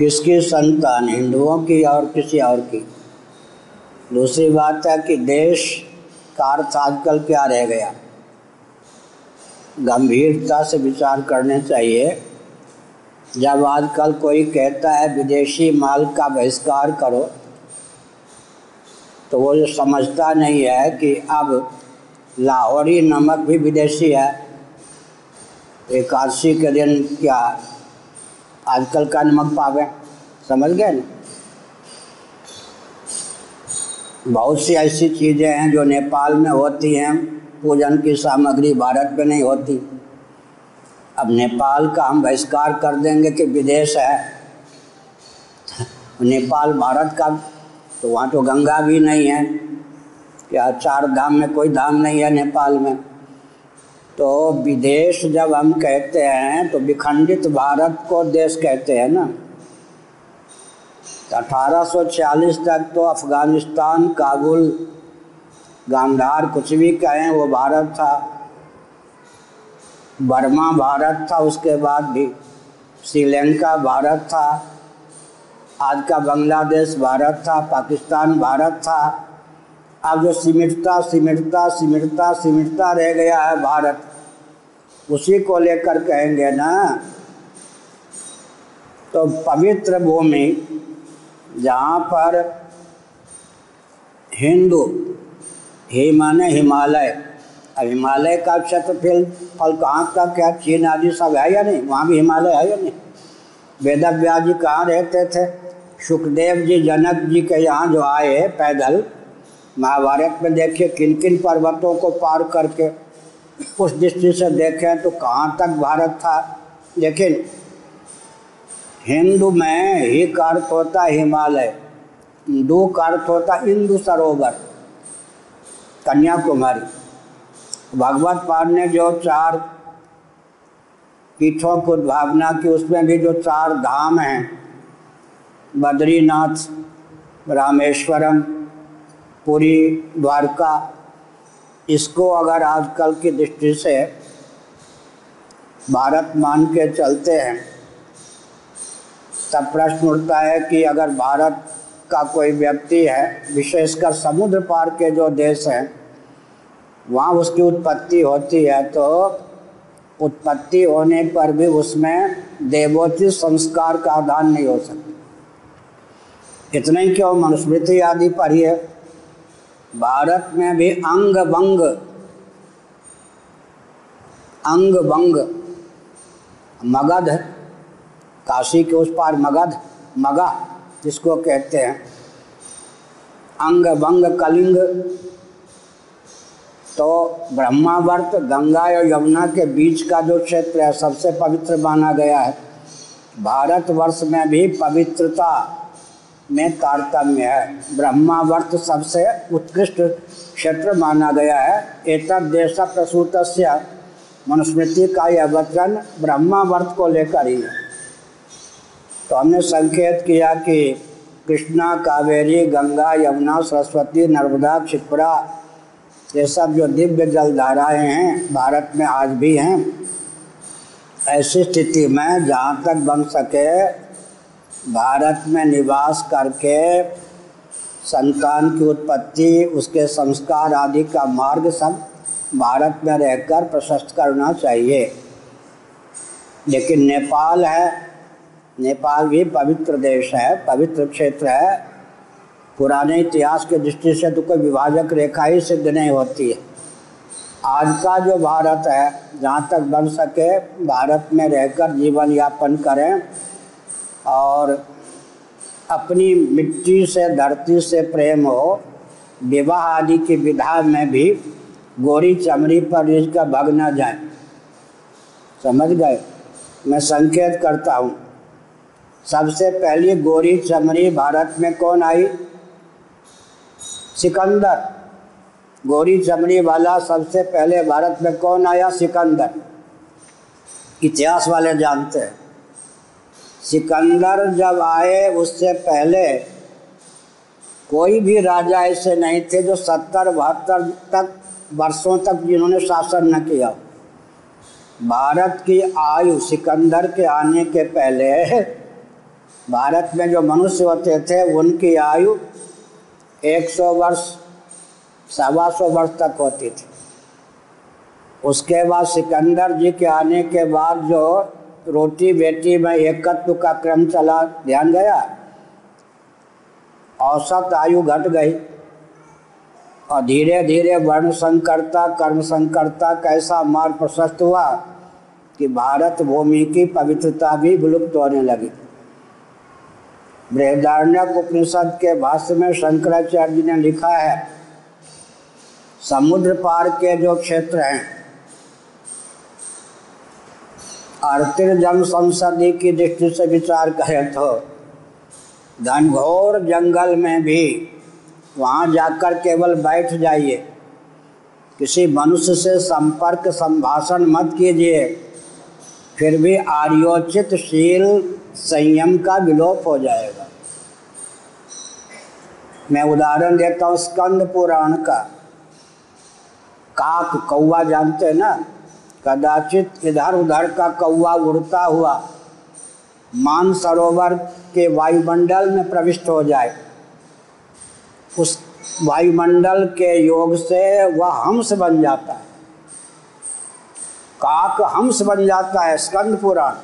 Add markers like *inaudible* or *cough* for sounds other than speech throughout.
किसकी संतान, हिंदुओं की और किसी और की? दूसरी बात है कि देश का अर्थ आजकल क्या रह गया? गंभीरता से विचार करने चाहिए। जब आजकल कोई कहता है, विदेशी माल का बहिष्कार करो तो वो जो समझता नहीं है कि अब लाहौरी नमक भी विदेशी है। एकादशी के दिन क्या आजकल का नमक पावे समझ गए ना? बहुत सी ऐसी चीज़ें हैं जो नेपाल में होती हैं। पूजन की सामग्री भारत में नहीं होती। अब नेपाल का हम बहिष्कार कर देंगे कि विदेश है। *laughs* नेपाल भारत का तो वहाँ तो गंगा भी नहीं है। या चार धाम में कोई धाम नहीं है नेपाल में। तो विदेश जब हम कहते हैं तो विखंडित भारत को देश कहते हैं ना। तो 1840 तक तो अफ़गानिस्तान, काबुल, गांधार कुछ भी कहें, वो भारत था। बर्मा भारत था, उसके बाद भी। श्रीलंका भारत था। आज का बांग्लादेश भारत था, पाकिस्तान भारत था। अब जो सिमटता सिमटता सिमटता सिमटता रह गया है भारत उसी को लेकर कहेंगे ना तो पवित्र भूमि जहाँ पर हिंदू ही माने हिमालय अब हिमालय का क्षेत्रफल, फल कहाँ तक क्या चीन आदि सब है या नहीं? वहाँ भी हिमालय है या नहीं? वेद व्यास जी कहाँ रहते थे? सुखदेव जी, जनक जी के यहाँ जो आए पैदल, महाभारत में देखिए किन किन पर्वतों को पार करके उस दृष्टि से देखें तो कहाँ तक भारत था। लेकिन हिंदू में ही अर्थ होता हिमालय, दो का अर्थ होता इंदु सरोवर, कन्याकुमारी। भगवत पाद ने जो चार पीठों को भावना की, उसमें भी जो चार धाम हैं, बद्रीनाथ, रामेश्वरम, पुरी, द्वारका इसको अगर आजकल की दृष्टि से भारत मान के चलते हैं, तब प्रश्न उठता है कि अगर भारत का कोई व्यक्ति है, विशेषकर समुद्र पार के जो देश हैं, वहाँ उसकी उत्पत्ति होती है तो उत्पत्ति होने पर भी उसमें देवोचित संस्कार का आधान नहीं हो सकता। इतना ही क्यों? मनुस्मृति आदि पढ़िए भारत में भी अंग बंग अंग बंग मगध। काशी के उस पार मगध। मगा, जिसको कहते हैं। अंग बंग कलिंग। तो ब्रह्मावर्त, गंगा और यमुना के बीच का जो क्षेत्र है, सबसे पवित्र माना गया है। भारतवर्ष में भी पवित्रता। में तारतम्य है। ब्रह्मावर्त सबसे उत्कृष्ट क्षेत्र माना गया है। एक देश प्रसूत मनुस्मृति का यह वचन ब्रह्मावर्त को लेकर ही है। तो हमने संकेत किया कि कृष्णा, कावेरी, गंगा, यमुना, सरस्वती, नर्मदा, क्षिप्रा, ये सब जो दिव्य जल धाराएँ हैं, भारत में आज भी हैं। ऐसी स्थिति में जहाँ तक बन सके भारत में निवास करके संतान की उत्पत्ति, उसके संस्कार आदि का मार्ग सब भारत में रहकर प्रशस्त करना चाहिए। लेकिन नेपाल है, नेपाल भी पवित्र देश है, पवित्र क्षेत्र है। पुराने इतिहास के दृष्टि से तो कोई विभाजक रेखा ही सिद्ध नहीं होती है। आज का जो भारत है, जहाँ तक बन सके, भारत में रहकर जीवन यापन करें। और अपनी मिट्टी से, धरती से प्रेम हो, विवाह आदि की विधा में भी गोरी चमड़ी पर इसका भग न जाए। समझ गए? मैं संकेत करता हूँ। सबसे पहली गोरी चमड़ी भारत में कौन आई? सिकंदर। गोरी चमड़ी वाला सबसे पहले भारत में कौन आया? सिकंदर। इतिहास वाले जानते हैं। सिकंदर जब आए, उससे पहले कोई भी राजा ऐसे नहीं थे जो सत्तर, बहत्तर तक, वर्षों तक जिन्होंने शासन न किया। भारत की आयु सिकंदर के आने के पहले, भारत में जो मनुष्य होते थे, उनकी आयु 100 वर्ष, सवा सौ वर्ष तक होती थी। उसके बाद सिकंदर जी के आने के बाद जो रोटी बेटी में एकत्व का क्रम चला, ध्यान गया। औसत आयु घट गई। और धीरे धीरे वर्ण संकरता कर्म संकरता कैसा मार्ग प्रशस्त हुआ कि भारत भूमि की पवित्रता भी विलुप्त होने लगी। बृहदारण्यक उपनिषद के भाष्य में शंकराचार्य जी ने लिखा है, समुद्र पार के जो क्षेत्र हैं आर्थिक जन संसदी की दृष्टि से विचार करें तो घनघोर जंगल में भी वहाँ जाकर केवल बैठ जाइए। किसी मनुष्य से संपर्क, संभाषण मत कीजिए। फिर भी आर्योचित शील संयम का विलोप हो जाएगा। मैं उदाहरण देता हूँ स्कंद पुराण का। काक कौवा जानते हैं ना? कदाचित इधर उधर का कौवा उड़ता हुआ मान सरोवर के वायुमंडल में प्रविष्ट हो जाए। उस वायुमंडल के योग से वह हंस बन जाता है। काक हंस बन जाता है स्कंद पुराण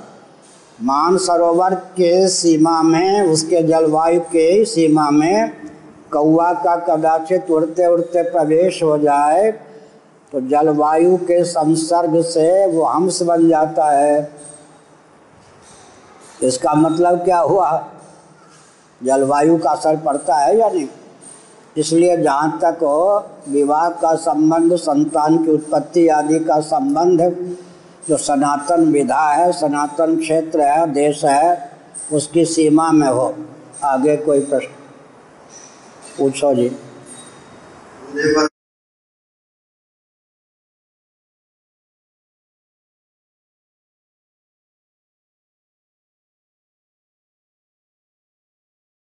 मान सरोवर के सीमा में, उसके जलवायु के सीमा में कौआ का कदाचित उड़ते उड़ते प्रवेश हो जाए। तो जलवायु के संसर्ग से वो हंस बन जाता है। इसका मतलब क्या हुआ? जलवायु का असर पड़ता है या नहीं? इसलिए जहाँ तक हो, विवाह का संबंध, संतान की उत्पत्ति आदि का संबंध, जो सनातन विधा है, सनातन क्षेत्र है, देश है, उसकी सीमा में हो। आगे कोई प्रश्न? पूछो जी।